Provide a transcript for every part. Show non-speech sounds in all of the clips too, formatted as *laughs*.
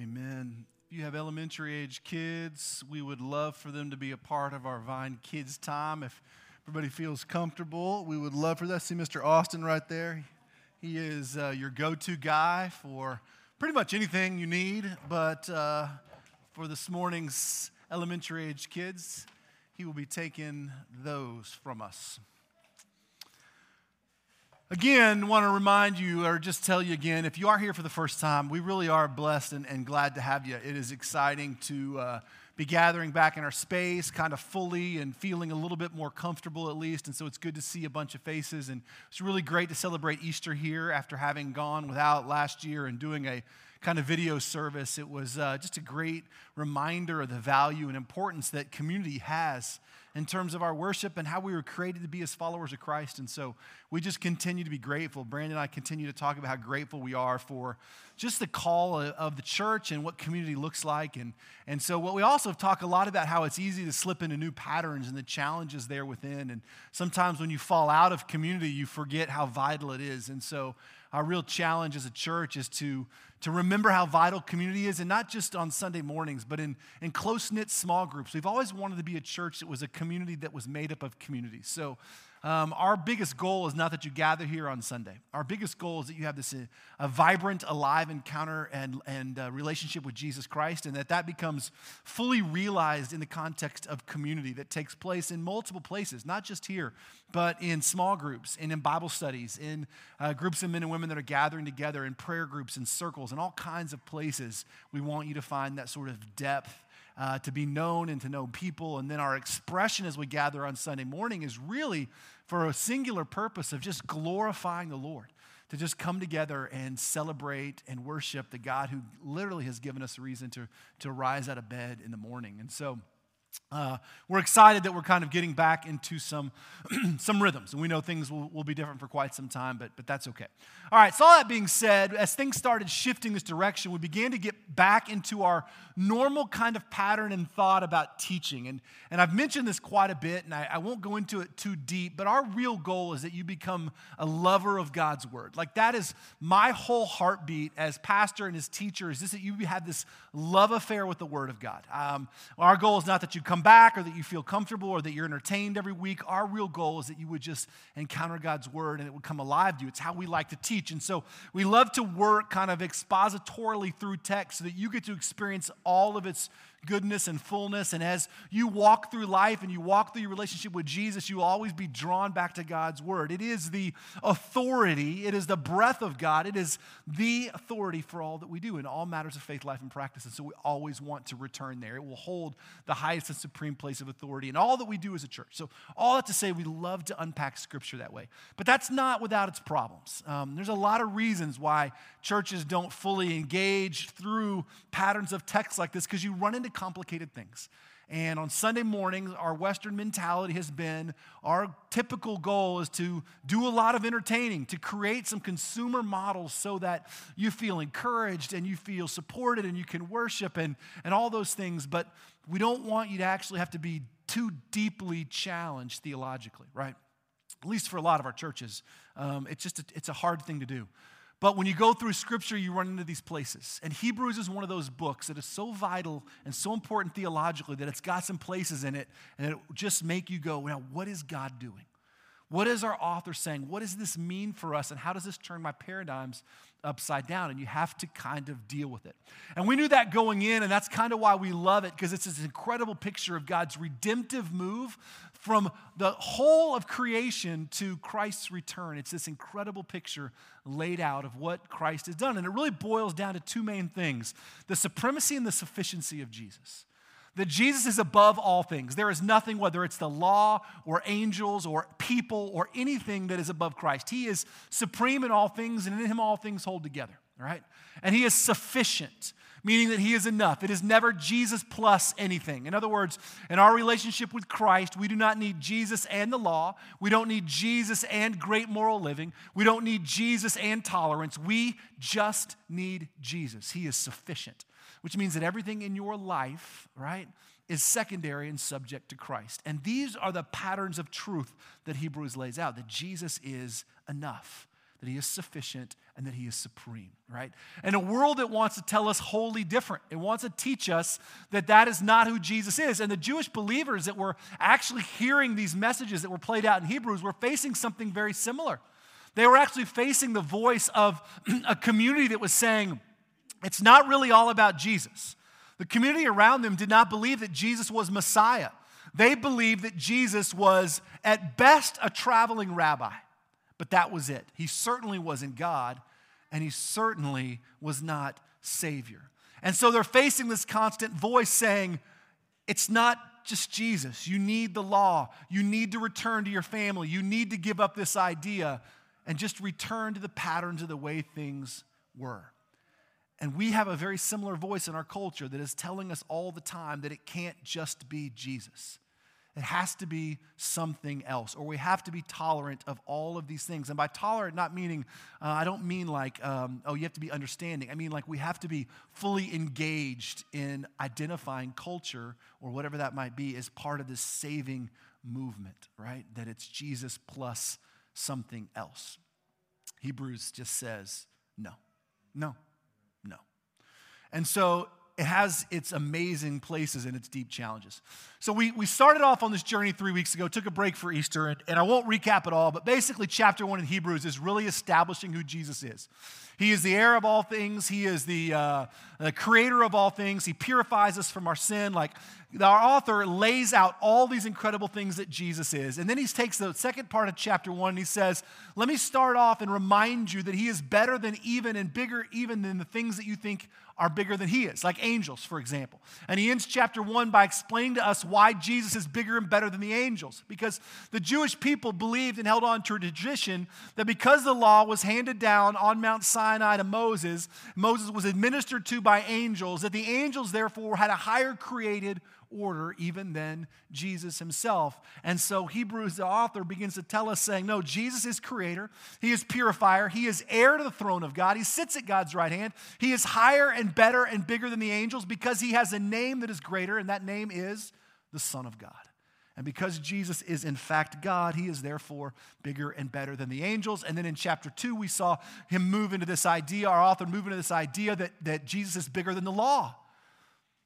Amen. If you have elementary age kids, we would love for them to be a part of our Vine Kids time. If everybody feels comfortable, we would love for that. See Mr. Austin right there. He is uh, your go to guy for pretty much anything you need, but uh, for this morning's elementary age kids, he will be taking those from us. Again, want to remind you or just tell you again if you are here for the first time, we really are blessed and, and glad to have you. It is exciting to uh, be gathering back in our space, kind of fully and feeling a little bit more comfortable at least. And so it's good to see a bunch of faces. And it's really great to celebrate Easter here after having gone without last year and doing a kind of video service. It was uh, just a great reminder of the value and importance that community has in terms of our worship and how we were created to be as followers of Christ. And so we just continue to be grateful. Brandon and I continue to talk about how grateful we are for just the call of the church and what community looks like. And, and so what we also talk a lot about how it's easy to slip into new patterns and the challenges there within. And sometimes when you fall out of community, you forget how vital it is. And so our real challenge as a church is to, to remember how vital community is, and not just on Sunday mornings, but in, in close knit small groups. We've always wanted to be a church that was a community that was made up of communities. So um, our biggest goal is not that you gather here on Sunday. Our biggest goal is that you have this uh, a vibrant, alive encounter and, and uh, relationship with Jesus Christ, and that that becomes fully realized in the context of community that takes place in multiple places, not just here, but in small groups and in Bible studies, in uh, groups of men and women that are gathering together, in prayer groups and circles, and all kinds of places. We want you to find that sort of depth uh, to be known and to know people. And then our expression as we gather on Sunday morning is really for a singular purpose of just glorifying the Lord, to just come together and celebrate and worship the God who literally has given us a reason to, to rise out of bed in the morning. And so, uh, we're excited that we're kind of getting back into some, *clears throat* some rhythms, and we know things will, will be different for quite some time, but, but that's okay. All right, so all that being said, as things started shifting this direction, we began to get back into our normal kind of pattern and thought about teaching. And, and I've mentioned this quite a bit, and I, I won't go into it too deep, but our real goal is that you become a lover of God's word. Like that is my whole heartbeat as pastor and as teacher, is this that you have this love affair with the word of God. Um, our goal is not that you come back or that you feel comfortable or that you're entertained every week. Our real goal is that you would just encounter God's word and it would come alive to you. It's how we like to teach. And so we love to work kind of expositorily through text so that you get to experience all of its goodness and fullness. And as you walk through life and you walk through your relationship with Jesus, you will always be drawn back to God's word. It is the authority, it is the breath of God, it is the authority for all that we do in all matters of faith, life, and practice. And so we always want to return there. It will hold the highest and supreme place of authority in all that we do as a church. So, all that to say, we love to unpack scripture that way. But that's not without its problems. Um, there's a lot of reasons why churches don't fully engage through patterns of text like this because you run into complicated things. And on Sunday mornings, our Western mentality has been our typical goal is to do a lot of entertaining, to create some consumer models so that you feel encouraged and you feel supported and you can worship and, and all those things. But we don't want you to actually have to be too deeply challenged theologically, right? At least for a lot of our churches. Um, it's just a, it's a hard thing to do. But when you go through scripture, you run into these places. And Hebrews is one of those books that is so vital and so important theologically that it's got some places in it and it just make you go, now, what is God doing? What is our author saying? What does this mean for us? And how does this turn my paradigms upside down? And you have to kind of deal with it. And we knew that going in, and that's kind of why we love it, because it's this incredible picture of God's redemptive move from the whole of creation to Christ's return. It's this incredible picture laid out of what Christ has done. And it really boils down to two main things the supremacy and the sufficiency of Jesus that Jesus is above all things. There is nothing, whether it's the law or angels or people or anything that is above Christ. He is supreme in all things, and in him all things hold together, right? And he is sufficient, meaning that he is enough. It is never Jesus plus anything. In other words, in our relationship with Christ, we do not need Jesus and the law. We don't need Jesus and great moral living. We don't need Jesus and tolerance. We just need Jesus. He is sufficient which means that everything in your life, right, is secondary and subject to Christ. And these are the patterns of truth that Hebrews lays out that Jesus is enough, that He is sufficient, and that He is supreme, right? In a world that wants to tell us wholly different, it wants to teach us that that is not who Jesus is. And the Jewish believers that were actually hearing these messages that were played out in Hebrews were facing something very similar. They were actually facing the voice of *clears throat* a community that was saying, it's not really all about Jesus. The community around them did not believe that Jesus was Messiah. They believed that Jesus was, at best, a traveling rabbi, but that was it. He certainly wasn't God, and he certainly was not Savior. And so they're facing this constant voice saying, It's not just Jesus. You need the law. You need to return to your family. You need to give up this idea and just return to the patterns of the way things were. And we have a very similar voice in our culture that is telling us all the time that it can't just be Jesus. It has to be something else, or we have to be tolerant of all of these things. And by tolerant, not meaning, uh, I don't mean like, um, oh, you have to be understanding. I mean like we have to be fully engaged in identifying culture, or whatever that might be, as part of this saving movement, right? That it's Jesus plus something else. Hebrews just says, no, no, no. And so it has its amazing places and its deep challenges. So we, we started off on this journey three weeks ago, took a break for Easter, and, and I won't recap it all, but basically, chapter one in Hebrews is really establishing who Jesus is. He is the heir of all things. He is the, uh, the creator of all things. He purifies us from our sin. Like our author lays out all these incredible things that Jesus is. And then he takes the second part of chapter one and he says, Let me start off and remind you that he is better than even and bigger even than the things that you think are bigger than he is, like angels, for example. And he ends chapter one by explaining to us why Jesus is bigger and better than the angels. Because the Jewish people believed and held on to a tradition that because the law was handed down on Mount Sinai to Moses, Moses was administered to by angels, that the angels therefore had a higher created order even than Jesus himself. And so Hebrews, the author, begins to tell us saying, no, Jesus is creator, he is purifier, he is heir to the throne of God, he sits at God's right hand, he is higher and better and bigger than the angels because he has a name that is greater, and that name is the Son of God. And because Jesus is in fact God, he is therefore bigger and better than the angels. And then in chapter two, we saw him move into this idea, our author move into this idea that, that Jesus is bigger than the law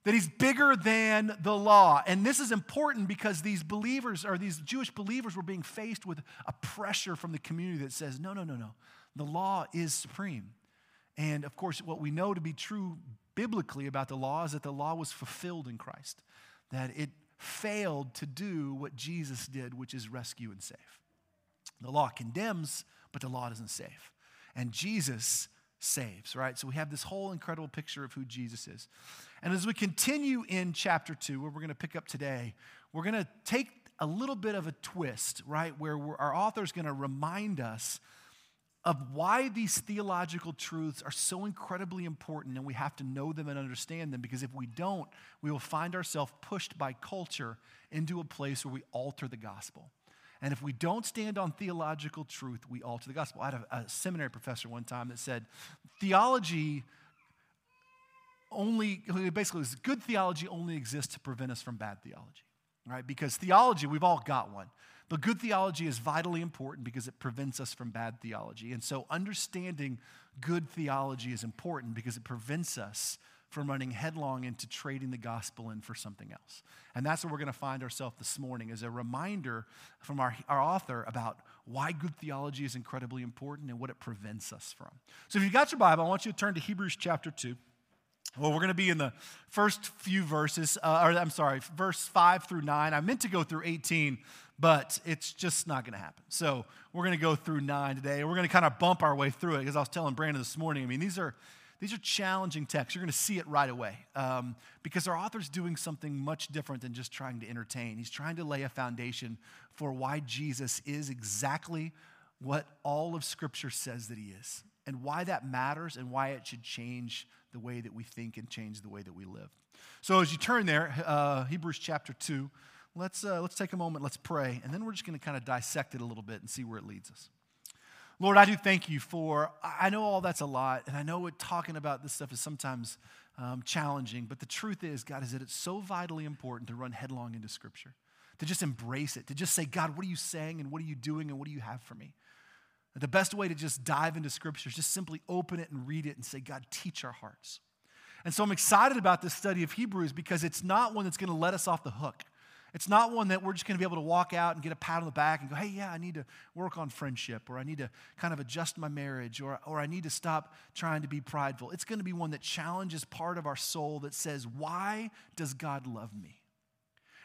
that he's bigger than the law. And this is important because these believers, or these Jewish believers, were being faced with a pressure from the community that says, no, no, no, no. The law is supreme. And of course, what we know to be true biblically about the law is that the law was fulfilled in Christ, that it failed to do what Jesus did, which is rescue and save. The law condemns, but the law doesn't save. And Jesus saves, right? So we have this whole incredible picture of who Jesus is. And as we continue in chapter two, where we're going to pick up today, we're going to take a little bit of a twist, right? Where our author is going to remind us of why these theological truths are so incredibly important and we have to know them and understand them because if we don't, we will find ourselves pushed by culture into a place where we alter the gospel. And if we don't stand on theological truth, we alter the gospel. I had a, a seminary professor one time that said, theology only, basically, good theology only exists to prevent us from bad theology, right? Because theology, we've all got one. But good theology is vitally important because it prevents us from bad theology. And so understanding good theology is important because it prevents us from running headlong into trading the gospel in for something else. And that's where we're going to find ourselves this morning as a reminder from our, our author about why good theology is incredibly important and what it prevents us from. So if you've got your Bible, I want you to turn to Hebrews chapter 2. Well, we're going to be in the first few verses, uh, or I'm sorry, verse 5 through 9. I meant to go through 18, but it's just not going to happen. So we're going to go through 9 today. We're going to kind of bump our way through it because I was telling Brandon this morning, I mean, these are, these are challenging texts. You're going to see it right away um, because our author's doing something much different than just trying to entertain. He's trying to lay a foundation for why Jesus is exactly what all of Scripture says that he is and why that matters and why it should change the way that we think and change the way that we live. So as you turn there, uh, Hebrews chapter 2, let's, uh, let's take a moment, let's pray, and then we're just going to kind of dissect it a little bit and see where it leads us. Lord, I do thank you for, I know all that's a lot, and I know what talking about this stuff is sometimes um, challenging, but the truth is, God, is that it's so vitally important to run headlong into Scripture, to just embrace it, to just say, God, what are you saying, and what are you doing, and what do you have for me? The best way to just dive into Scripture is just simply open it and read it and say, God, teach our hearts. And so I'm excited about this study of Hebrews because it's not one that's going to let us off the hook. It's not one that we're just going to be able to walk out and get a pat on the back and go, hey, yeah, I need to work on friendship, or I need to kind of adjust my marriage, or, or I need to stop trying to be prideful. It's going to be one that challenges part of our soul that says, why does God love me?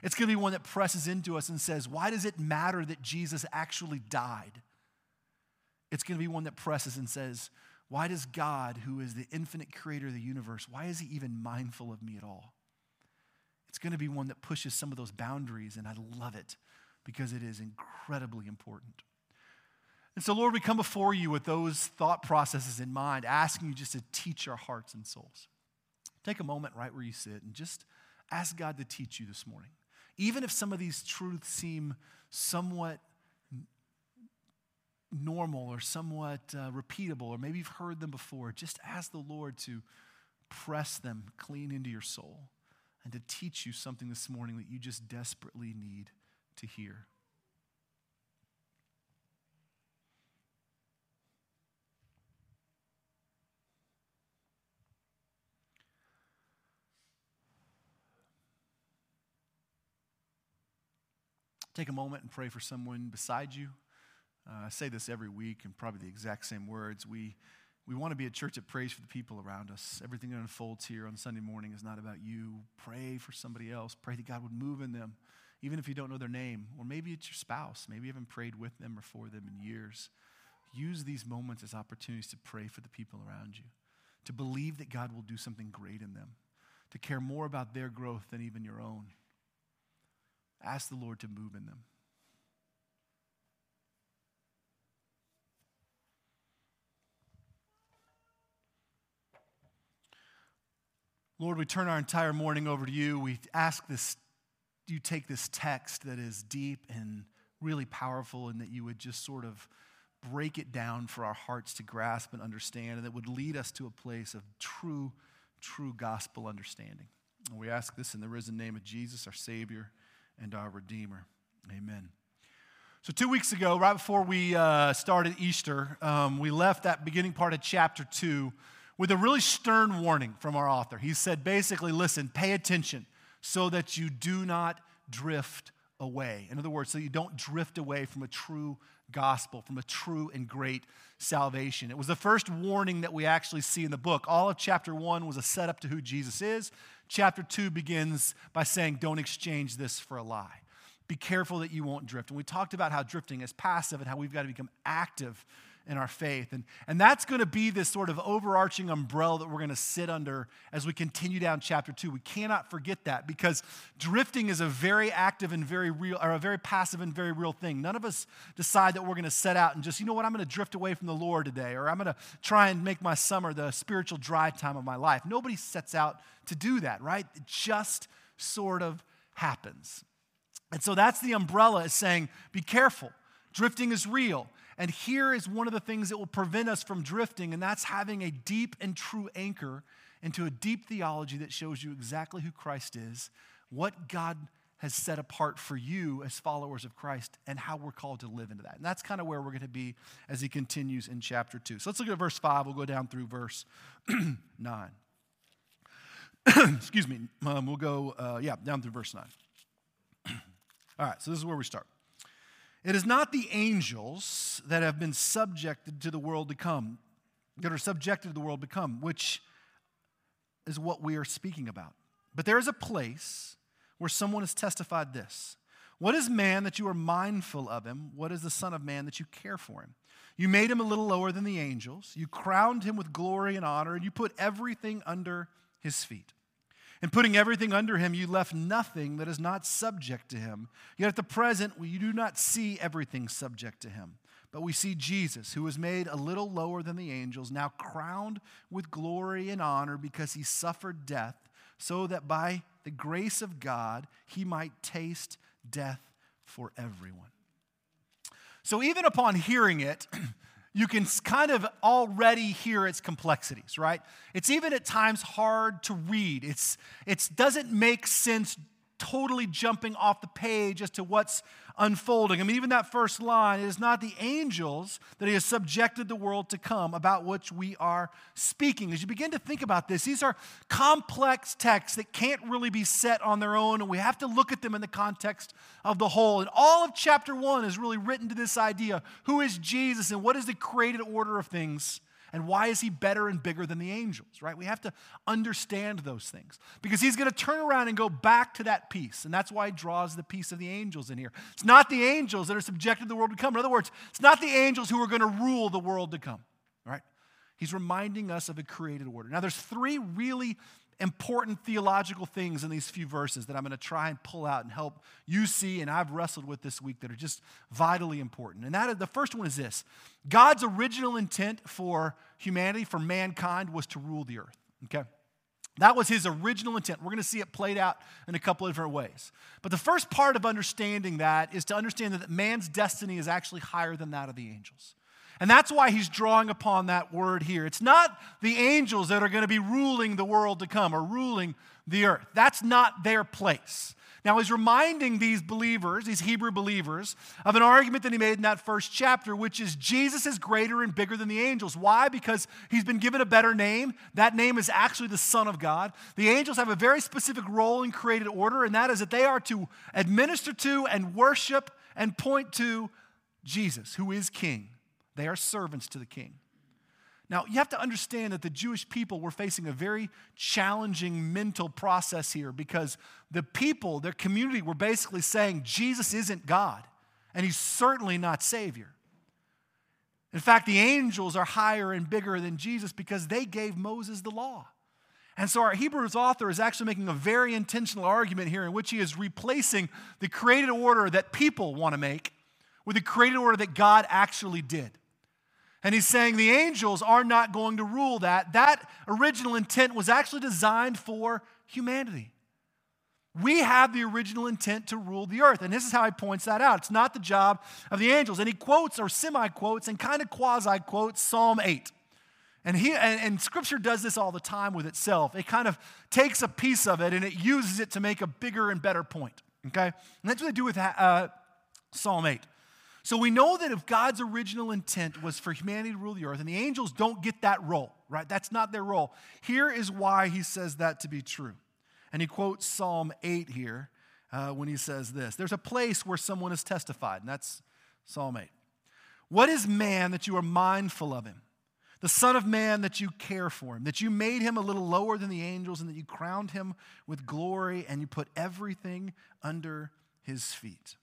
It's going to be one that presses into us and says, why does it matter that Jesus actually died? It's going to be one that presses and says, why does God, who is the infinite creator of the universe, why is he even mindful of me at all? It's going to be one that pushes some of those boundaries, and I love it because it is incredibly important. And so, Lord, we come before you with those thought processes in mind, asking you just to teach our hearts and souls. Take a moment right where you sit and just ask God to teach you this morning. Even if some of these truths seem somewhat normal or somewhat uh, repeatable, or maybe you've heard them before, just ask the Lord to press them clean into your soul and to teach you something this morning that you just desperately need to hear. Take a moment and pray for someone beside you. Uh, I say this every week and probably the exact same words. We, we want to be a church that prays for the people around us. Everything that unfolds here on Sunday morning is not about you. Pray for somebody else. Pray that God would move in them, even if you don't know their name. Or maybe it's your spouse. Maybe you haven't prayed with them or for them in years. Use these moments as opportunities to pray for the people around you, to believe that God will do something great in them, to care more about their growth than even your own. Ask the Lord to move in them. Lord, we turn our entire morning over to you. We ask this, you take this text that is deep and really powerful, and that you would just sort of break it down for our hearts to grasp and understand, and that would lead us to a place of true, true gospel understanding. And we ask this in the risen name of Jesus, our Savior and our Redeemer. Amen. So, two weeks ago, right before we uh, started Easter, um, we left that beginning part of chapter 2 with a really stern warning from our author. He said basically, listen, pay attention so that you do not drift away. In other words, so you don't drift away from a true gospel, from a true and great salvation. It was the first warning that we actually see in the book. All of chapter one was a setup to who Jesus is. Chapter two begins by saying, don't exchange this for a lie. Be careful that you won't drift. And we talked about how drifting is passive and how we've got to become active in our faith. And, and that's going to be this sort of overarching umbrella that we're going to sit under as we continue down chapter two. We cannot forget that because drifting is a very active and very real, or a very passive and very real thing. None of us decide that we're going to set out and just, you know what, I'm going to drift away from the Lord today, or I'm going to try and make my summer the spiritual dry time of my life. Nobody sets out to do that, right? It just sort of happens. And so that's the umbrella is saying, be careful. Drifting is real. And here is one of the things that will prevent us from drifting, and that's having a deep and true anchor into a deep theology that shows you exactly who Christ is, what God has set apart for you as followers of Christ, and how we're called to live into that. And that's kind of where we're going to be as he continues in chapter 2. So let's look at verse 5. We'll go down through verse *clears throat* 9. *clears throat* Excuse me. Um, we'll go, uh, yeah, down through verse 9. *clears throat* All right, so this is where we start. It is not the angels that have been subjected to the world to come, that are subjected to the world to come, which is what we are speaking about. But there is a place where someone has testified this What is man that you are mindful of him? What is the Son of Man that you care for him? You made him a little lower than the angels, you crowned him with glory and honor, and you put everything under his feet. And putting everything under him, you left nothing that is not subject to him. Yet at the present, we do not see everything subject to him. But we see Jesus, who was made a little lower than the angels, now crowned with glory and honor because he suffered death, so that by the grace of God he might taste death for everyone. So even upon hearing it, *clears throat* you can kind of already hear its complexities, right? It's even at times hard to read. It's, it doesn't make sense totally jumping off the page as to what's unfolding. I mean, even that first line, it is not the angels that he has subjected the world to come about which we are speaking. As you begin to think about this, these are complex texts that can't really be set on their own, and we have to look at them in the context of the whole. And all of chapter one is really written to this idea who is Jesus and what is the created order of things? And why is he better and bigger than the angels, right? We have to understand those things because he's going to turn around and go back to that piece. And that's why he draws the piece of the angels in here. It's not the angels that are subjected to the world to come. In other words, it's not the angels who are going to rule the world to come, right? He's reminding us of a created order. Now, there's three really important theological things in these few verses that I'm going to try and pull out and help you see, and I've wrestled with this week that are just vitally important. And that is, the first one is this God's original intent for humanity, for mankind, was to rule the earth. Okay? That was his original intent. We're going to see it played out in a couple of different ways. But the first part of understanding that is to understand that man's destiny is actually higher than that of the angels. And that's why he's drawing upon that word here. It's not the angels that are going to be ruling the world to come or ruling the earth. That's not their place. Now, he's reminding these believers, these Hebrew believers, of an argument that he made in that first chapter, which is Jesus is greater and bigger than the angels. Why? Because he's been given a better name. That name is actually the Son of God. The angels have a very specific role in created order, and that is that they are to administer to and worship and point to Jesus, who is King. They are servants to the king. Now, you have to understand that the Jewish people were facing a very challenging mental process here because the people, their community, were basically saying Jesus isn't God and he's certainly not Savior. In fact, the angels are higher and bigger than Jesus because they gave Moses the law. And so, our Hebrews author is actually making a very intentional argument here in which he is replacing the created order that people want to make with the created order that God actually did. And he's saying the angels are not going to rule that. That original intent was actually designed for humanity. We have the original intent to rule the earth. And this is how he points that out. It's not the job of the angels. And he quotes or semi quotes and kind of quasi quotes Psalm 8. And, he, and, and, scripture does this all the time with itself. It kind of takes a piece of it and it uses it to make a bigger and better point. Okay? And that's what they do with uh, Psalm 8. So we know that if God's original intent was for humanity to rule the earth, and the angels don't get that role, right? That's not their role. Here is why he says that to be true. And he quotes Psalm 8 here uh, when he says this There's a place where someone has testified, and that's Psalm 8. What is man that you are mindful of him? The Son of Man that you care for him, that you made him a little lower than the angels, and that you crowned him with glory, and you put everything under his feet.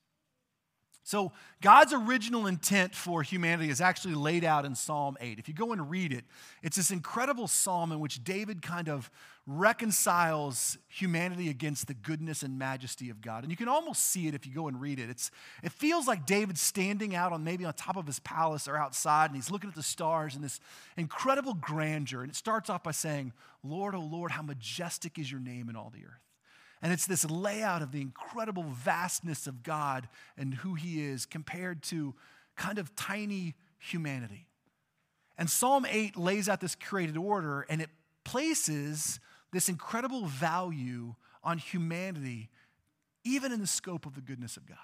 So, God's original intent for humanity is actually laid out in Psalm 8. If you go and read it, it's this incredible psalm in which David kind of reconciles humanity against the goodness and majesty of God. And you can almost see it if you go and read it. It's, it feels like David standing out on maybe on top of his palace or outside, and he's looking at the stars and this incredible grandeur. And it starts off by saying, Lord, oh Lord, how majestic is your name in all the earth. And it's this layout of the incredible vastness of God and who He is compared to kind of tiny humanity. And Psalm 8 lays out this created order and it places this incredible value on humanity, even in the scope of the goodness of God.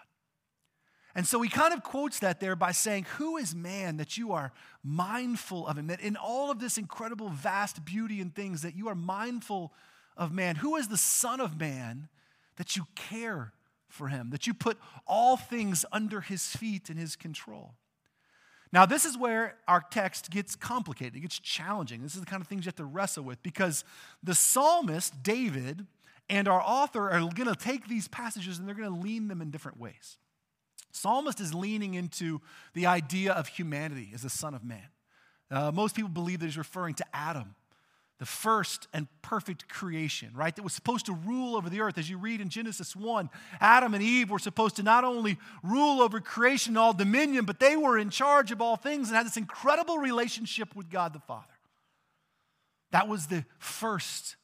And so he kind of quotes that there by saying, Who is man that you are mindful of him? That in all of this incredible, vast beauty and things, that you are mindful of man? Who is the Son of Man that you care for him, that you put all things under his feet and his control? Now, this is where our text gets complicated, it gets challenging. This is the kind of things you have to wrestle with because the psalmist, David, and our author are going to take these passages and they're going to lean them in different ways. Psalmist is leaning into the idea of humanity as the Son of Man. Uh, most people believe that he's referring to Adam the first and perfect creation, right? That was supposed to rule over the earth. As you read in Genesis 1, Adam and Eve were supposed to not only rule over creation and all dominion, but they were in charge of all things and had this incredible relationship with God the Father. That was the first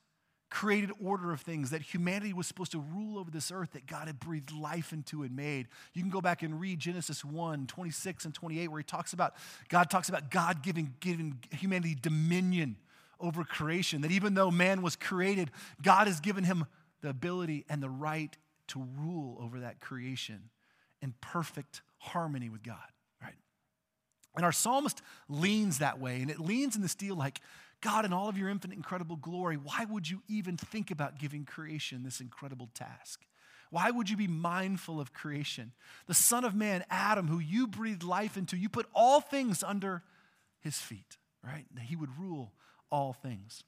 created order of things that humanity was supposed to rule over this earth that God had breathed life into and made. You can go back and read Genesis 1, 26 and 28, where he talks about God talks about God giving, giving humanity dominion over creation. That even though man was created, God has given him the ability and the right to rule over that creation in perfect harmony with God, right? And our psalmist leans that way, and it leans in this deal like, God, in all of your infinite, incredible glory, why would you even think about giving creation this incredible task? Why would you be mindful of creation? The Son of Man, Adam, who you breathed life into, you put all things under his feet, right? That he would rule all things.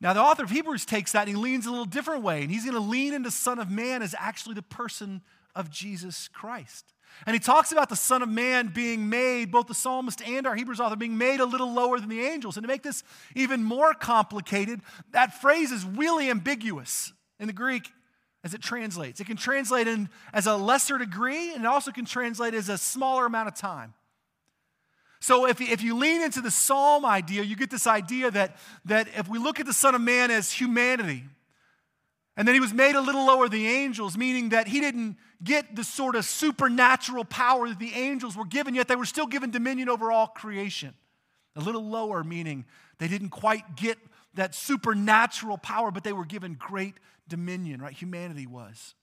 Now, the author of Hebrews takes that and he leans a little different way, and he's going to lean into Son of Man as actually the person of Jesus Christ. And he talks about the Son of Man being made, both the psalmist and our Hebrews author, being made a little lower than the angels. And to make this even more complicated, that phrase is really ambiguous in the Greek as it translates. It can translate in as a lesser degree, and it also can translate as a smaller amount of time. So if, if you lean into the psalm idea, you get this idea that, that if we look at the Son of Man as humanity, and then he was made a little lower than the angels, meaning that he didn't get the sort of supernatural power that the angels were given, yet they were still given dominion over all creation. A little lower, meaning they didn't quite get that supernatural power, but they were given great dominion, right? Humanity was.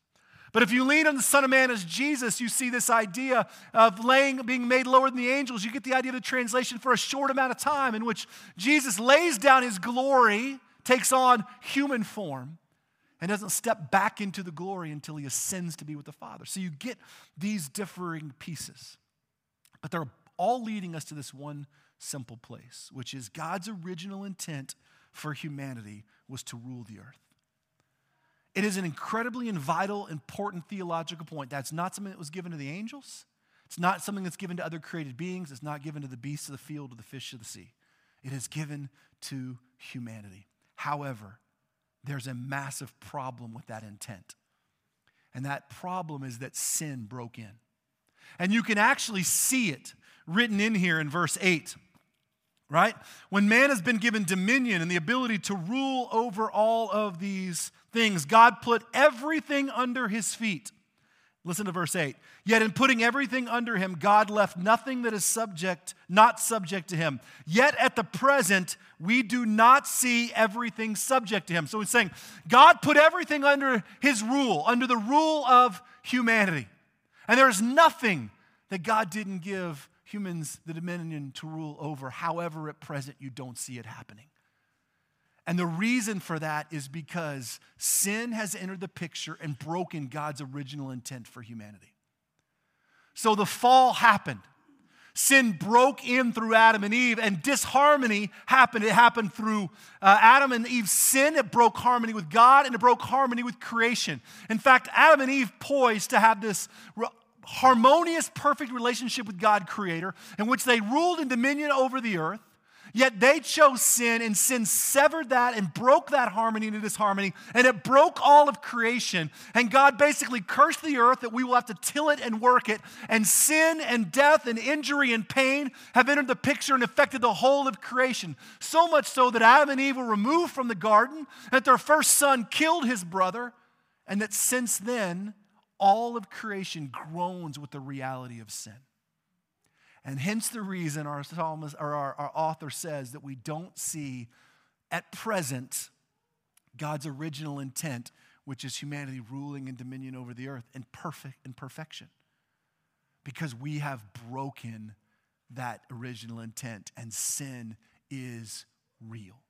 But if you lean on the Son of Man as Jesus, you see this idea of laying, being made lower than the angels. You get the idea of the translation for a short amount of time in which Jesus lays down his glory, takes on human form, and doesn't step back into the glory until he ascends to be with the Father. So you get these differing pieces. But they're all leading us to this one simple place, which is God's original intent for humanity was to rule the earth. It is an incredibly and vital, important theological point. That's not something that was given to the angels. It's not something that's given to other created beings. It's not given to the beasts of the field or the fish of the sea. It is given to humanity. However, there's a massive problem with that intent. And that problem is that sin broke in. And you can actually see it written in here in verse 8, right? When man has been given dominion and the ability to rule over all of these things, God put everything under his feet. Listen to verse 8. Yet in putting everything under him, God left nothing that is subject, not subject to him. Yet at the present, we do not see everything subject to him. So he's saying, God put everything under his rule, under the rule of humanity. And there's nothing that God didn't give humans the dominion to rule over. However, at present, you don't see it happening. And the reason for that is because sin has entered the picture and broken God's original intent for humanity. So the fall happened. Sin broke in through Adam and Eve, and disharmony happened. It happened through uh, Adam and Eve's sin. It broke harmony with God, and it broke harmony with creation. In fact, Adam and Eve poised to have this harmonious, perfect relationship with God, Creator, in which they ruled in dominion over the earth. Yet they chose sin, and sin severed that and broke that harmony into disharmony, and it broke all of creation. And God basically cursed the earth that we will have to till it and work it. And sin and death and injury and pain have entered the picture and affected the whole of creation. So much so that Adam and Eve were removed from the garden, that their first son killed his brother, and that since then, all of creation groans with the reality of sin. And hence the reason our psalmist or our, our author says that we don't see at present God's original intent, which is humanity ruling and dominion over the earth in perfect in perfection. Because we have broken that original intent and sin is real.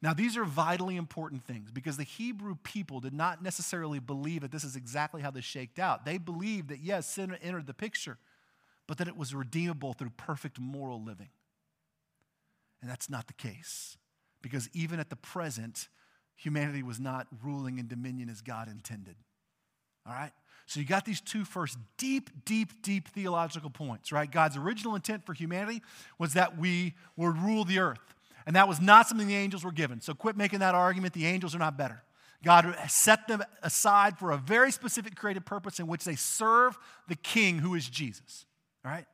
Now, these are vitally important things because the Hebrew people did not necessarily believe that this is exactly how this shaked out. They believed that, yes, sin entered the picture, but that it was redeemable through perfect moral living. And that's not the case because even at the present, humanity was not ruling in dominion as God intended. All right? So you got these two first deep, deep, deep theological points, right? God's original intent for humanity was that we would rule the earth. And that was not something the angels were given. So quit making that argument. The angels are not better. God set them aside for a very specific created purpose in which they serve the king who is Jesus. Right?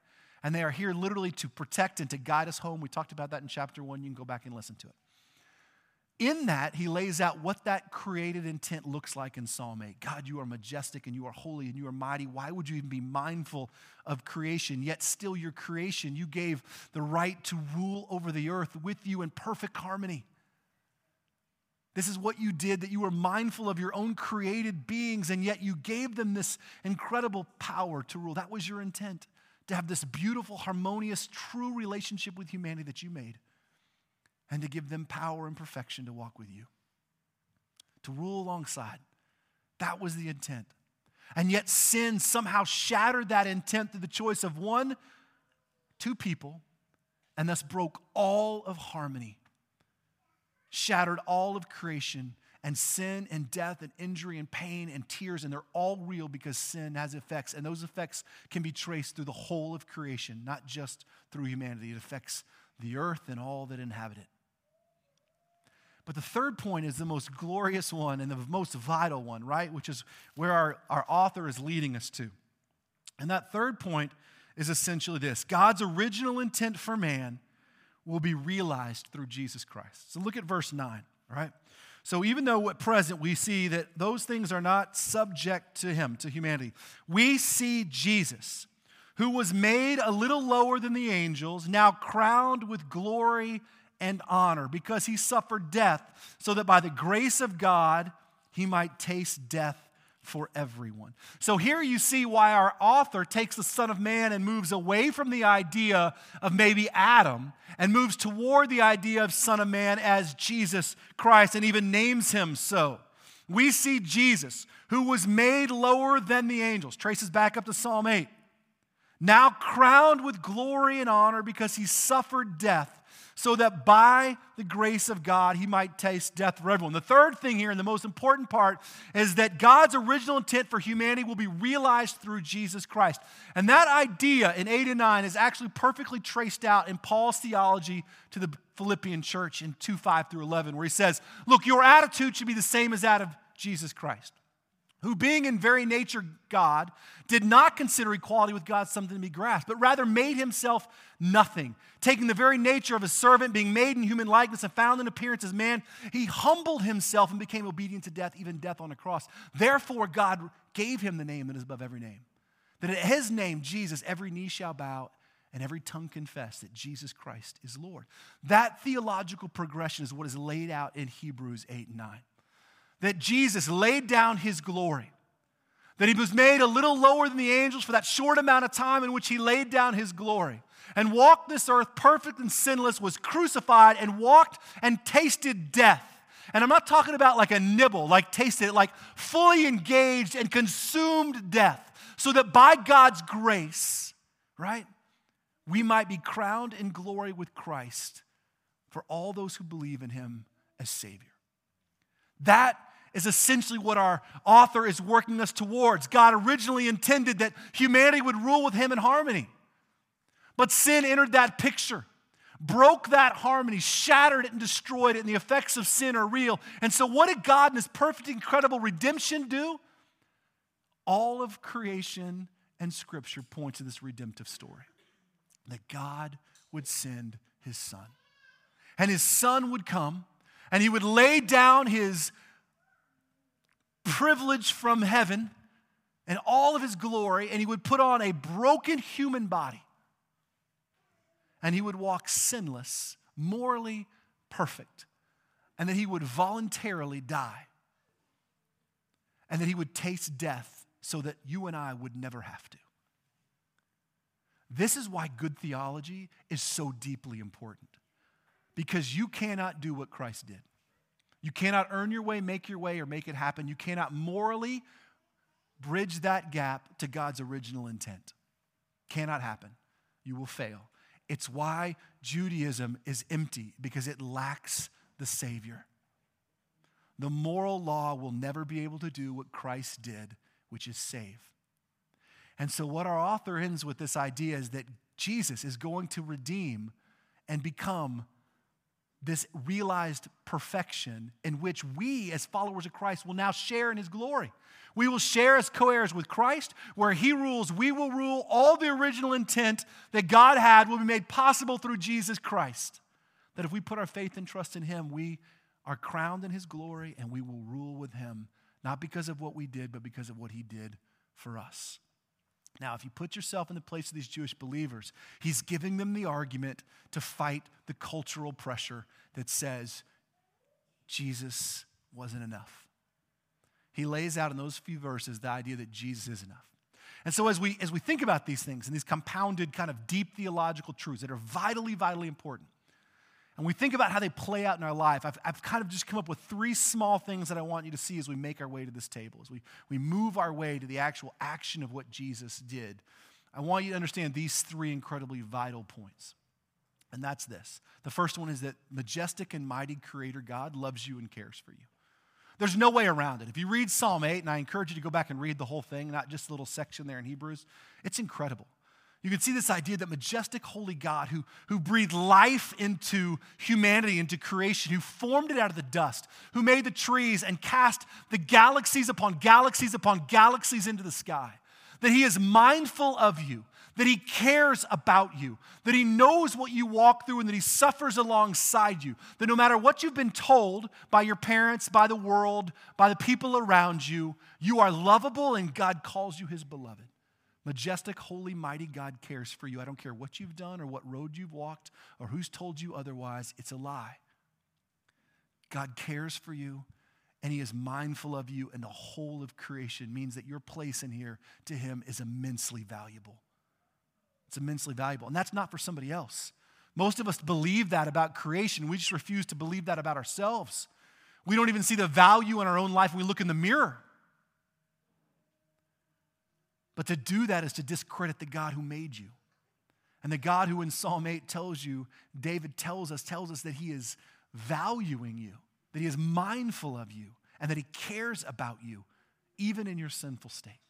And they are here literally to protect and to guide us home. We talked about that in chapter one. You can go back and listen to it. In that, he lays out what that created intent looks like in Psalm 8. God, you are majestic and you are holy and you are mighty. Why would you even be mindful of creation? Yet, still, your creation, you gave the right to rule over the earth with you in perfect harmony. This is what you did, that you were mindful of your own created beings, and yet you gave them this incredible power to rule. That was your intent, to have this beautiful, harmonious, true relationship with humanity that you made, and to give them power and perfection to walk with you, to rule alongside. That was the intent. And yet sin somehow shattered that intent through the choice of one, two people, and thus broke all of harmony shattered all of creation and sin and death and injury and pain and tears, and they're all real because sin has effects, and those effects can be traced through the whole of creation, not just through humanity. It affects the earth and all that inhabit it. But the third point is the most glorious one and the most vital one, right? Which is where our, our author is leading us to. And that third point is essentially this God's original intent for man will be realized through Jesus Christ. So look at verse 9, all right? So even though at present we see that those things are not subject to him, to humanity, we see Jesus, who was made a little lower than the angels, now crowned with glory and honor because he suffered death, so that by the grace of God he might taste death for everyone. So here you see why our author takes the Son of Man and moves away from the idea of maybe Adam and moves toward the idea of Son of Man as Jesus Christ and even names him so. We see Jesus, who was made lower than the angels, traces back up to Psalm 8, now crowned with glory and honor because he suffered death so that by the grace of God he might taste death for everyone. The third thing here, and the most important part, is that God's original intent for humanity will be realized through Jesus Christ. And that idea in 8 and 9 is actually perfectly traced out in Paul's theology to the Philippian church in 2 5 through 11, where he says, Look, your attitude should be the same as that of Jesus Christ who, being in very nature God, did not consider equality with God something to be grasped, but rather made himself nothing. Taking the very nature of a servant, being made in human likeness, and found in appearance as man, he humbled himself and became obedient to death, even death on a cross. Therefore, God gave him the name that is above every name. That at his name, Jesus, every knee shall bow and every tongue confess that Jesus Christ is Lord. That theological progression is what is laid out in Hebrews 8 and 9 that Jesus laid down his glory, that he was made a little lower than the angels for that short amount of time in which he laid down his glory and walked this earth perfect and sinless, was crucified and walked and tasted death. And I'm not talking about like a nibble, like tasted like fully engaged and consumed death, so that by God's grace, right, we might be crowned in glory with Christ for all those who believe in him as Savior. That is essentially what our author is working us towards. God originally intended that humanity would rule with him in harmony. But sin entered that picture, broke that harmony, shattered it, and destroyed it, and the effects of sin are real. And so, what did God in his perfect, incredible redemption do? All of creation and scripture point to this redemptive story that God would send his son. And his son would come and he would lay down his privilege from heaven and all of his glory, and he would put on a broken human body. And he would walk sinless, morally perfect. And that he would voluntarily die. And that he would taste death so that you and I would never have to. This is why good theology is so deeply important. Because you cannot do what Christ did. You cannot earn your way, make your way, or make it happen. You cannot morally bridge that gap to God's original intent. Cannot happen. You will fail. It's why Judaism is empty, because it lacks the Savior. The moral law will never be able to do what Christ did, which is save. And so, what our author ends with this idea is that Jesus is going to redeem and become this realized perfection in which we, as followers of Christ, will now share in his glory. We will share as co heirs with Christ. Where he rules, we will rule. All the original intent that God had will be made possible through Jesus Christ. That if we put our faith and trust in him, we are crowned in his glory and we will rule with him, not because of what we did, but because of what he did for us. Now, if you put yourself in the place of these Jewish believers, he's giving them the argument to fight the cultural pressure that says, Jesus wasn't enough. He lays out in those few verses the idea that Jesus is enough. And so, as we, as we think about these things and these compounded, kind of deep theological truths that are vitally, vitally important, and we think about how they play out in our life, I've, I've kind of just come up with three small things that I want you to see as we make our way to this table, as we, we move our way to the actual action of what Jesus did. I want you to understand these three incredibly vital points. And that's this the first one is that majestic and mighty Creator God loves you and cares for you. There's no way around it. If you read Psalm 8, and I encourage you to go back and read the whole thing, not just a little section there in Hebrews, it's incredible. You can see this idea that majestic, holy God who, who breathed life into humanity, into creation, who formed it out of the dust, who made the trees and cast the galaxies upon galaxies upon galaxies into the sky, that he is mindful of you, that he cares about you, that he knows what you walk through, and that he suffers alongside you. That no matter what you've been told by your parents, by the world, by the people around you, you are lovable and God calls you his beloved. Majestic, holy, mighty God cares for you. I don't care what you've done or what road you've walked or who's told you otherwise, it's a lie. God cares for you and he is mindful of you, and the whole of creation means that your place in here to him is immensely valuable. It's immensely valuable. And that's not for somebody else. Most of us believe that about creation. We just refuse to believe that about ourselves. We don't even see the value in our own life when we look in the mirror. But to do that is to discredit the God who made you. And the God who in Psalm 8 tells you, David tells us, tells us that he is valuing you, that he is mindful of you, and that he cares about you, even in your sinful state.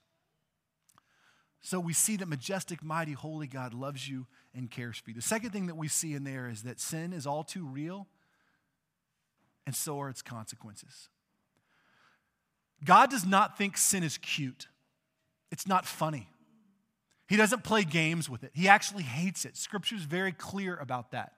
So we see that majestic, mighty, holy God loves you and cares for you. The second thing that we see in there is that sin is all too real, and so are its consequences. God does not think sin is cute, it's not funny. He doesn't play games with it. He actually hates it. Scripture is very clear about that.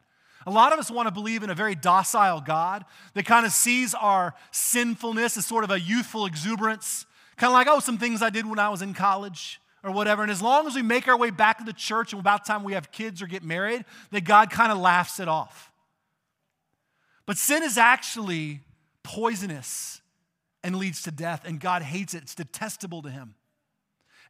A lot of us want to believe in a very docile God that kind of sees our sinfulness as sort of a youthful exuberance, kind of like, oh, some things I did when I was in college or whatever. And as long as we make our way back to the church and about time we have kids or get married, that God kind of laughs it off. But sin is actually poisonous and leads to death, and God hates it. It's detestable to Him.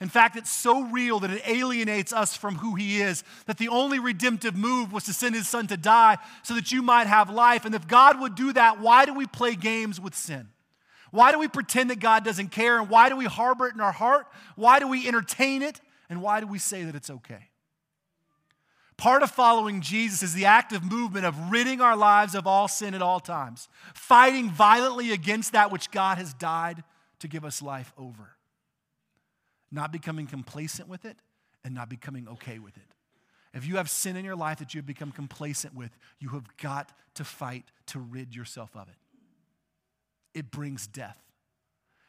In fact, it's so real that it alienates us from who He is, that the only redemptive move was to send His Son to die so that you might have life. And if God would do that, why do we play games with sin? Why do we pretend that God doesn't care? And why do we harbor it in our heart? Why do we entertain it? And why do we say that it's okay? Part of following Jesus is the active movement of ridding our lives of all sin at all times, fighting violently against that which God has died to give us life over. Not becoming complacent with it and not becoming okay with it. If you have sin in your life that you have become complacent with, you have got to fight to rid yourself of it it brings death.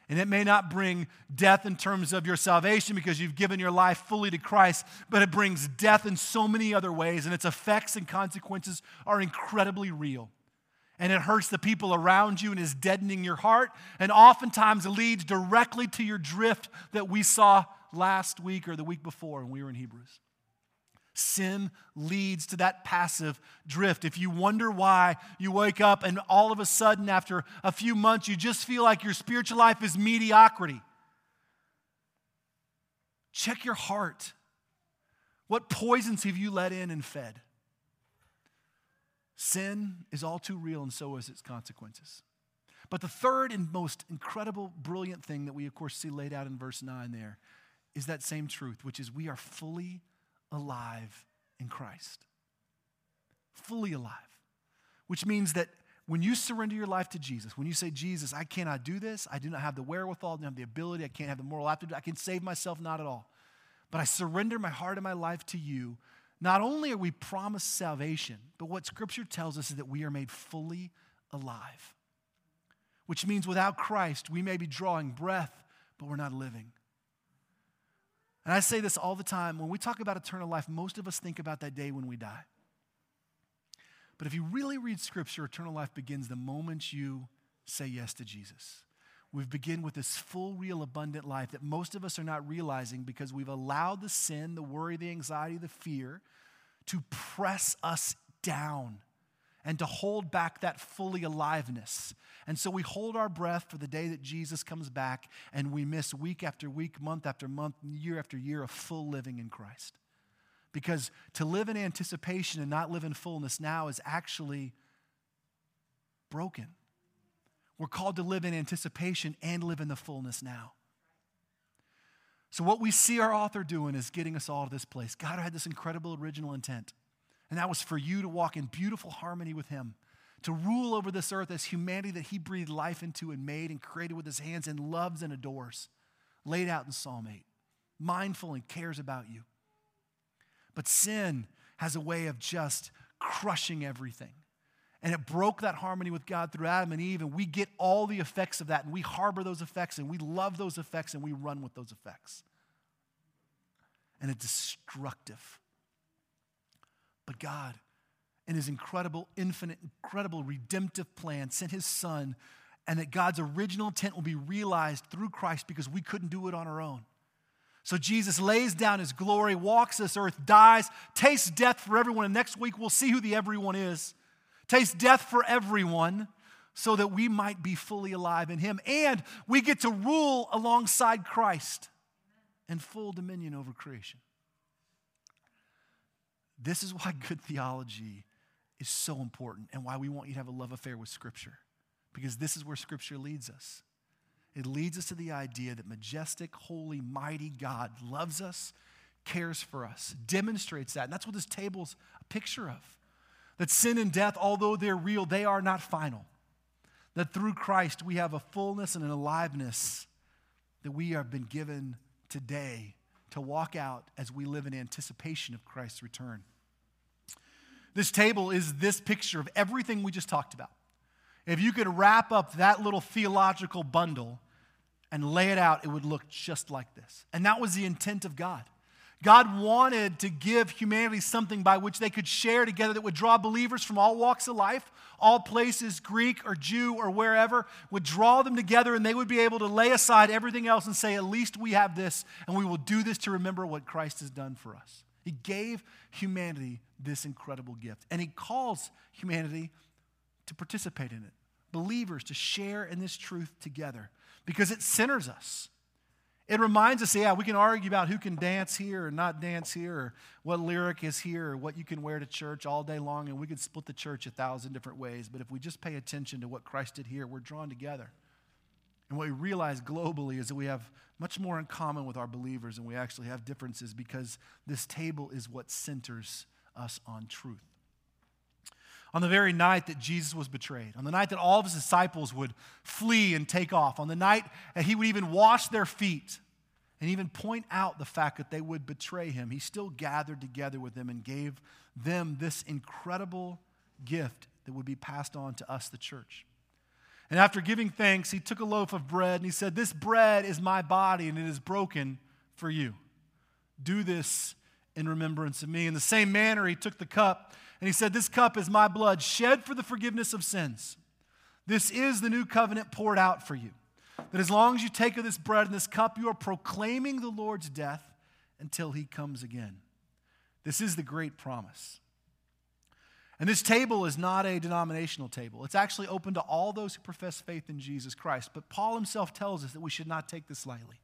And it may not bring death in terms of your salvation because you've given your life fully to Christ, but it brings death in so many other ways, and its effects and consequences are incredibly real. And it hurts the people around you and is deadening your heart, and oftentimes leads directly to your drift that we saw last week or the week before when we were in Hebrews. Sin leads to that passive drift. If you wonder why you wake up and all of a sudden, after a few months, you just feel like your spiritual life is mediocrity, check your heart. What poisons have you let in and fed? Sin is all too real, and so is its consequences. But the third and most incredible, brilliant thing that we, of course, see laid out in verse 9 there is that same truth, which is we are fully alive in Christ. Fully alive. Which means that when you surrender your life to Jesus, when you say, Jesus, I cannot do this, I do not have the wherewithal, I don't have the ability, I can't have the moral aptitude, I can save myself, not at all. But I surrender my heart and my life to you. Not only are we promised salvation, but what Scripture tells us is that we are made fully alive. Which means without Christ, we may be drawing breath, but we're not living. And I say this all the time when we talk about eternal life, most of us think about that day when we die. But if you really read Scripture, eternal life begins the moment you say yes to Jesus. We begin with this full, real, abundant life that most of us are not realizing because we've allowed the sin, the worry, the anxiety, the fear to press us down and to hold back that fully aliveness. And so we hold our breath for the day that Jesus comes back, and we miss week after week, month after month, year after year of full living in Christ. Because to live in anticipation and not live in fullness now is actually broken. We're called to live in anticipation and live in the fullness now. So, what we see our author doing is getting us all to this place. God had this incredible original intent, and that was for you to walk in beautiful harmony with Him, to rule over this earth as humanity that He breathed life into and made and created with His hands and loves and adores, laid out in Psalm 8, mindful and cares about you. But sin has a way of just crushing everything. And it broke that harmony with God through Adam and Eve, and we get all the effects of that, and we harbor those effects, and we love those effects, and we run with those effects. And it's destructive. But God, in His incredible, infinite, incredible redemptive plan, sent His Son, and that God's original intent will be realized through Christ because we couldn't do it on our own. So Jesus lays down His glory, walks this earth, dies, tastes death for everyone, and next week we'll see who the everyone is taste death for everyone so that we might be fully alive in Him. And we get to rule alongside Christ in full dominion over creation. This is why good theology is so important and why we want you to have a love affair with Scripture, because this is where Scripture leads us. It leads us to the idea that majestic, holy, mighty God loves us, cares for us, demonstrates that. And that's what this table's a picture of. That sin and death, although they're real, they are not final. That through Christ we have a fullness and an aliveness that we have been given today to walk out as we live in anticipation of Christ's return. This table is this picture of everything we just talked about. If you could wrap up that little theological bundle and lay it out, it would look just like this. And that was the intent of God. God wanted to give humanity something by which they could share together that would draw believers from all walks of life, all places, Greek or Jew or wherever, would draw them together and they would be able to lay aside everything else and say, at least we have this and we will do this to remember what Christ has done for us. He gave humanity this incredible gift and He calls humanity to participate in it, believers to share in this truth together because it centers us. It reminds us, yeah, we can argue about who can dance here or not dance here, or what lyric is here, or what you can wear to church all day long, and we could split the church a thousand different ways. But if we just pay attention to what Christ did here, we're drawn together. And what we realize globally is that we have much more in common with our believers, and we actually have differences because this table is what centers us on truth. On the very night that Jesus was betrayed, on the night that all of his disciples would flee and take off, on the night that he would even wash their feet and even point out the fact that they would betray him, he still gathered together with them and gave them this incredible gift that would be passed on to us, the church. And after giving thanks, he took a loaf of bread and he said, This bread is my body and it is broken for you. Do this in remembrance of me. In the same manner, he took the cup and he said, This cup is my blood shed for the forgiveness of sins. This is the new covenant poured out for you. That as long as you take of this bread and this cup, you are proclaiming the Lord's death until he comes again. This is the great promise. And this table is not a denominational table. It's actually open to all those who profess faith in Jesus Christ. But Paul himself tells us that we should not take this lightly,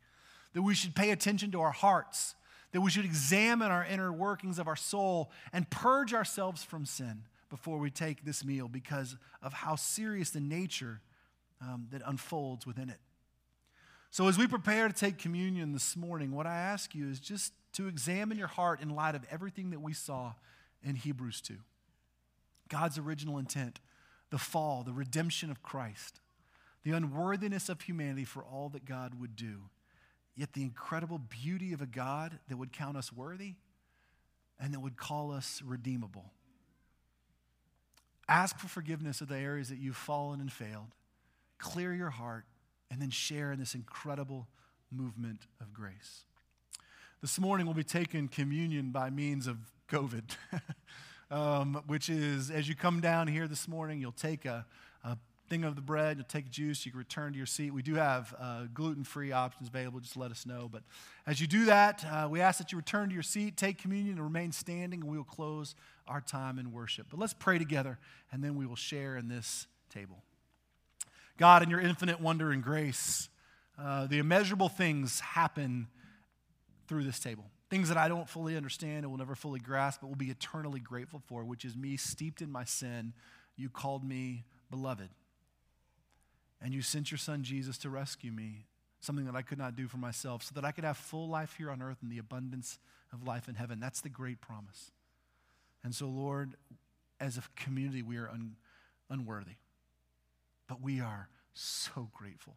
that we should pay attention to our hearts, that we should examine our inner workings of our soul and purge ourselves from sin before we take this meal because of how serious the nature um, that unfolds within it. So, as we prepare to take communion this morning, what I ask you is just to examine your heart in light of everything that we saw in Hebrews 2. God's original intent, the fall, the redemption of Christ, the unworthiness of humanity for all that God would do yet the incredible beauty of a God that would count us worthy and that would call us redeemable. Ask for forgiveness of the areas that you've fallen and failed. Clear your heart and then share in this incredible movement of grace. This morning we'll be taking communion by means of COVID, *laughs* um, which is as you come down here this morning, you'll take a, a thing of the bread, you'll take juice, you can return to your seat. We do have uh, gluten free options available, just let us know. But as you do that, uh, we ask that you return to your seat, take communion, and remain standing, and we will close our time in worship. But let's pray together, and then we will share in this table. God, in your infinite wonder and grace, uh, the immeasurable things happen through this table. Things that I don't fully understand and will never fully grasp, but will be eternally grateful for, which is me steeped in my sin. You called me beloved. And you sent your son Jesus to rescue me, something that I could not do for myself, so that I could have full life here on earth and the abundance of life in heaven. That's the great promise. And so, Lord, as a community, we are un- unworthy, but we are so grateful.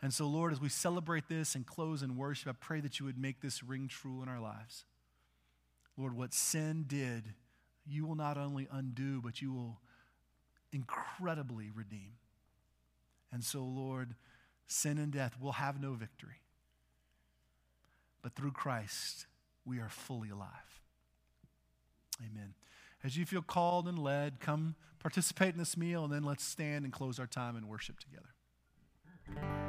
And so, Lord, as we celebrate this and close in worship, I pray that you would make this ring true in our lives. Lord, what sin did, you will not only undo, but you will incredibly redeem. And so, Lord, sin and death will have no victory. But through Christ, we are fully alive. Amen. As you feel called and led, come participate in this meal, and then let's stand and close our time and worship together.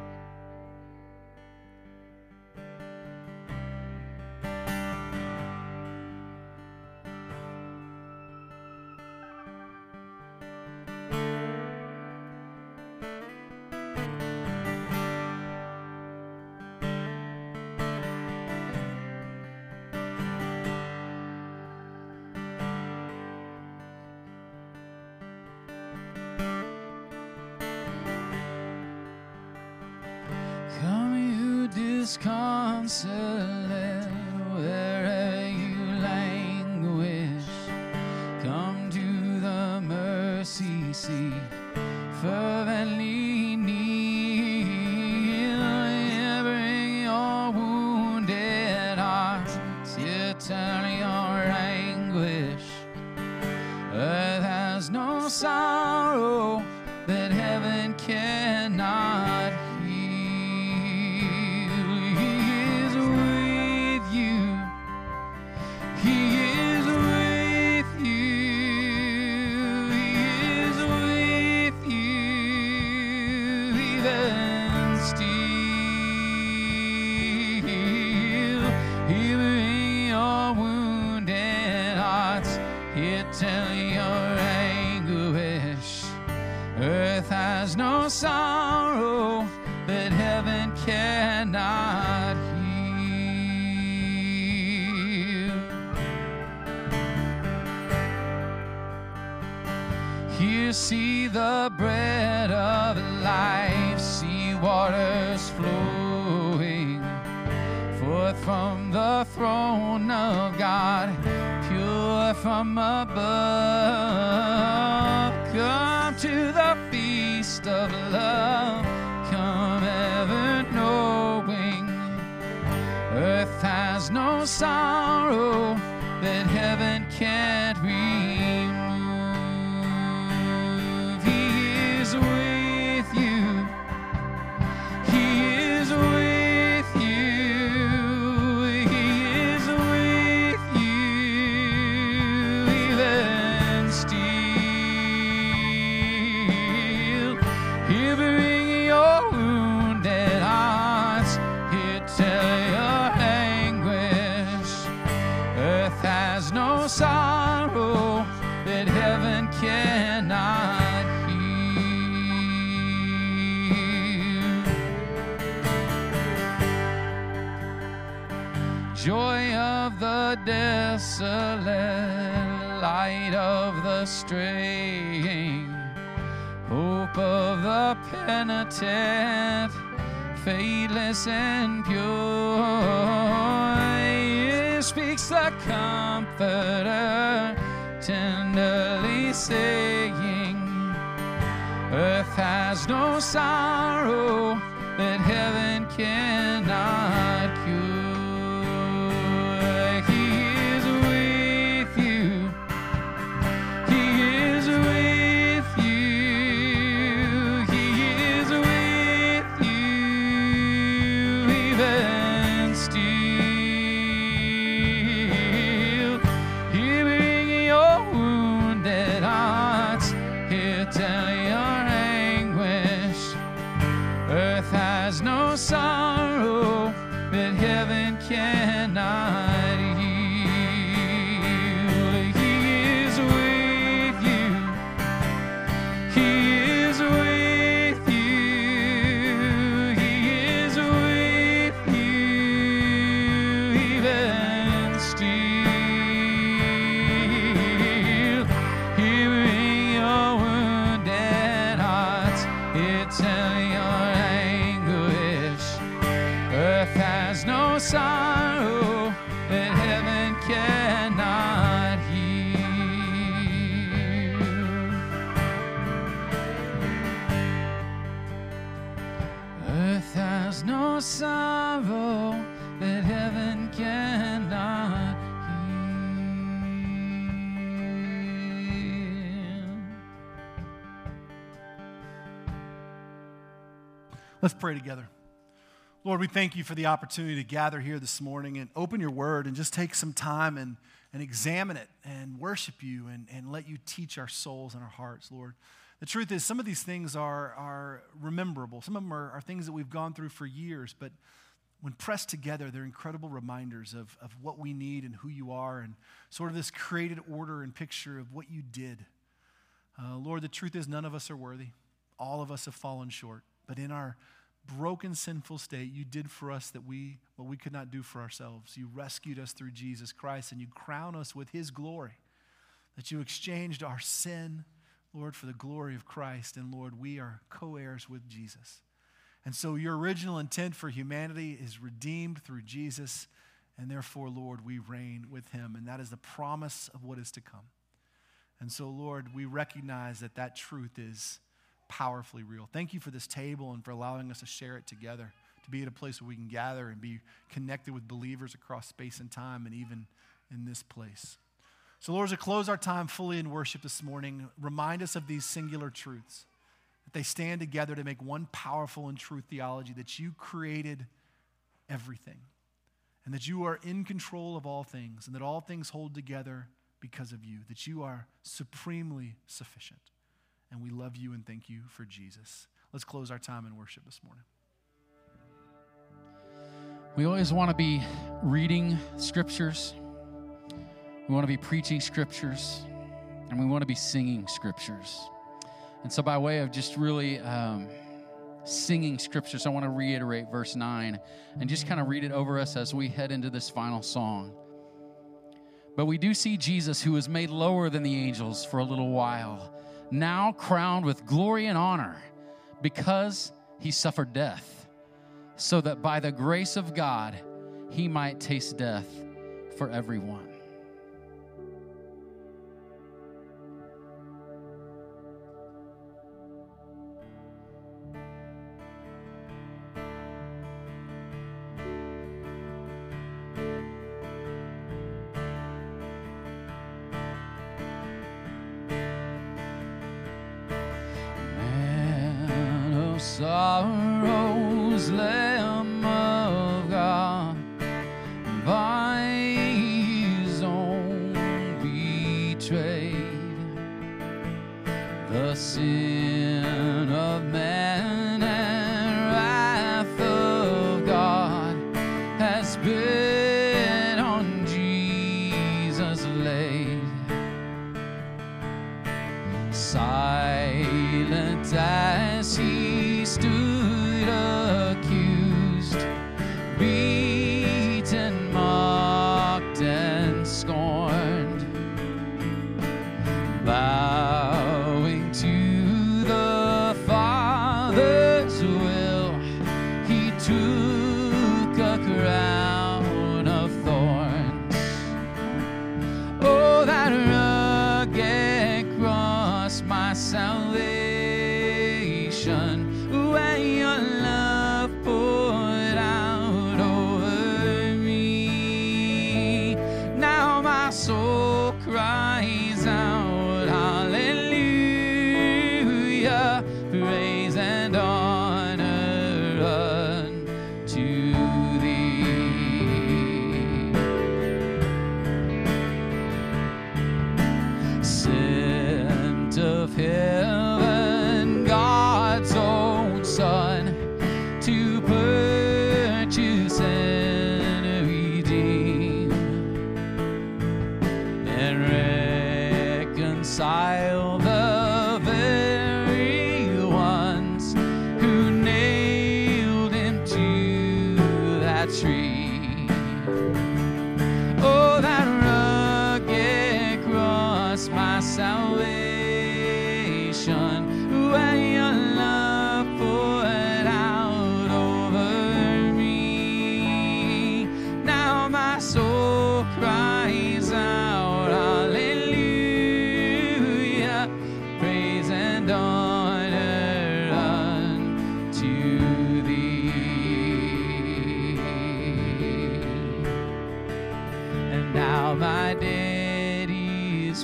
Joy of the desolate, light of the straying, hope of the penitent, faithless and pure. Here speaks the Comforter, tenderly saying, Earth has no sorrow that heaven cannot sorrow that heaven cannot heal. Let's pray together. Lord, we thank you for the opportunity to gather here this morning and open your word and just take some time and, and examine it and worship you and, and let you teach our souls and our hearts, Lord. The truth is, some of these things are, are rememberable. Some of them are, are things that we've gone through for years, but when pressed together, they're incredible reminders of, of what we need and who you are and sort of this created order and picture of what you did. Uh, Lord, the truth is, none of us are worthy. All of us have fallen short. But in our broken, sinful state, you did for us that we what we could not do for ourselves. You rescued us through Jesus Christ, and you crown us with His glory. That you exchanged our sin, Lord, for the glory of Christ. And Lord, we are co-heirs with Jesus. And so your original intent for humanity is redeemed through Jesus, and therefore, Lord, we reign with Him, and that is the promise of what is to come. And so, Lord, we recognize that that truth is powerfully real. Thank you for this table and for allowing us to share it together, to be at a place where we can gather and be connected with believers across space and time and even in this place. So, Lord, as we close our time fully in worship this morning, remind us of these singular truths, that they stand together to make one powerful and true theology, that you created everything, and that you are in control of all things, and that all things hold together because of you, that you are supremely sufficient. And we love you and thank you for Jesus. Let's close our time in worship this morning. We always want to be reading scriptures. We want to be preaching scriptures. And we want to be singing scriptures. And so, by way of just really um, singing scriptures, I want to reiterate verse 9 and just kind of read it over us as we head into this final song. But we do see Jesus, who was made lower than the angels for a little while, now crowned with glory and honor because he suffered death, so that by the grace of God he might taste death for everyone.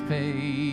Paid,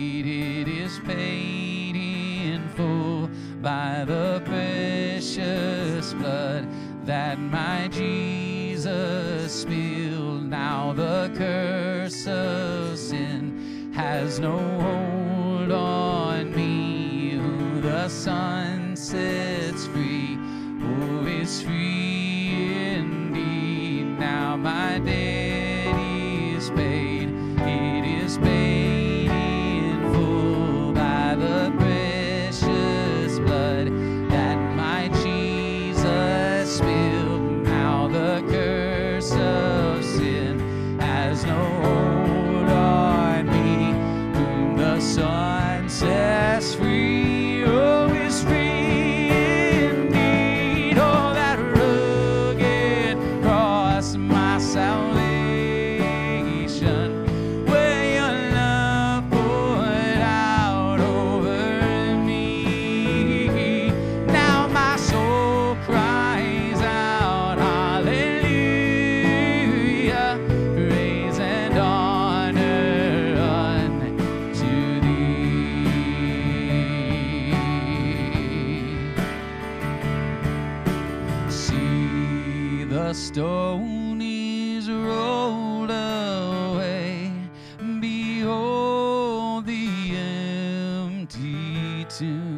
empty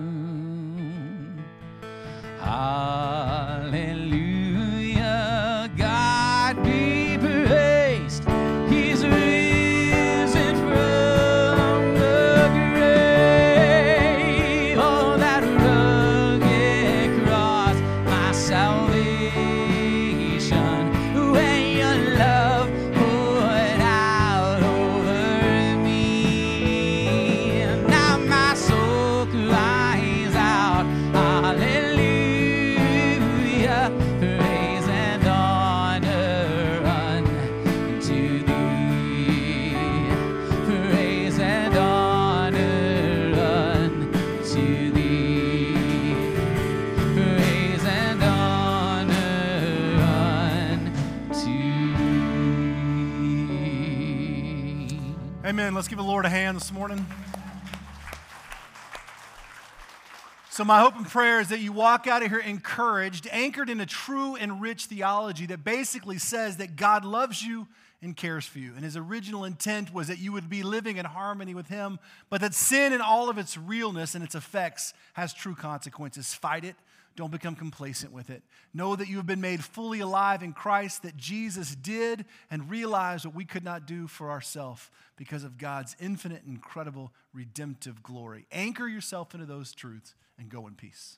Lord a hand this morning. So, my hope and prayer is that you walk out of here encouraged, anchored in a true and rich theology that basically says that God loves you and cares for you. And his original intent was that you would be living in harmony with him, but that sin in all of its realness and its effects has true consequences. Fight it. Don't become complacent with it. Know that you have been made fully alive in Christ, that Jesus did, and realize what we could not do for ourselves because of God's infinite, incredible, redemptive glory. Anchor yourself into those truths and go in peace.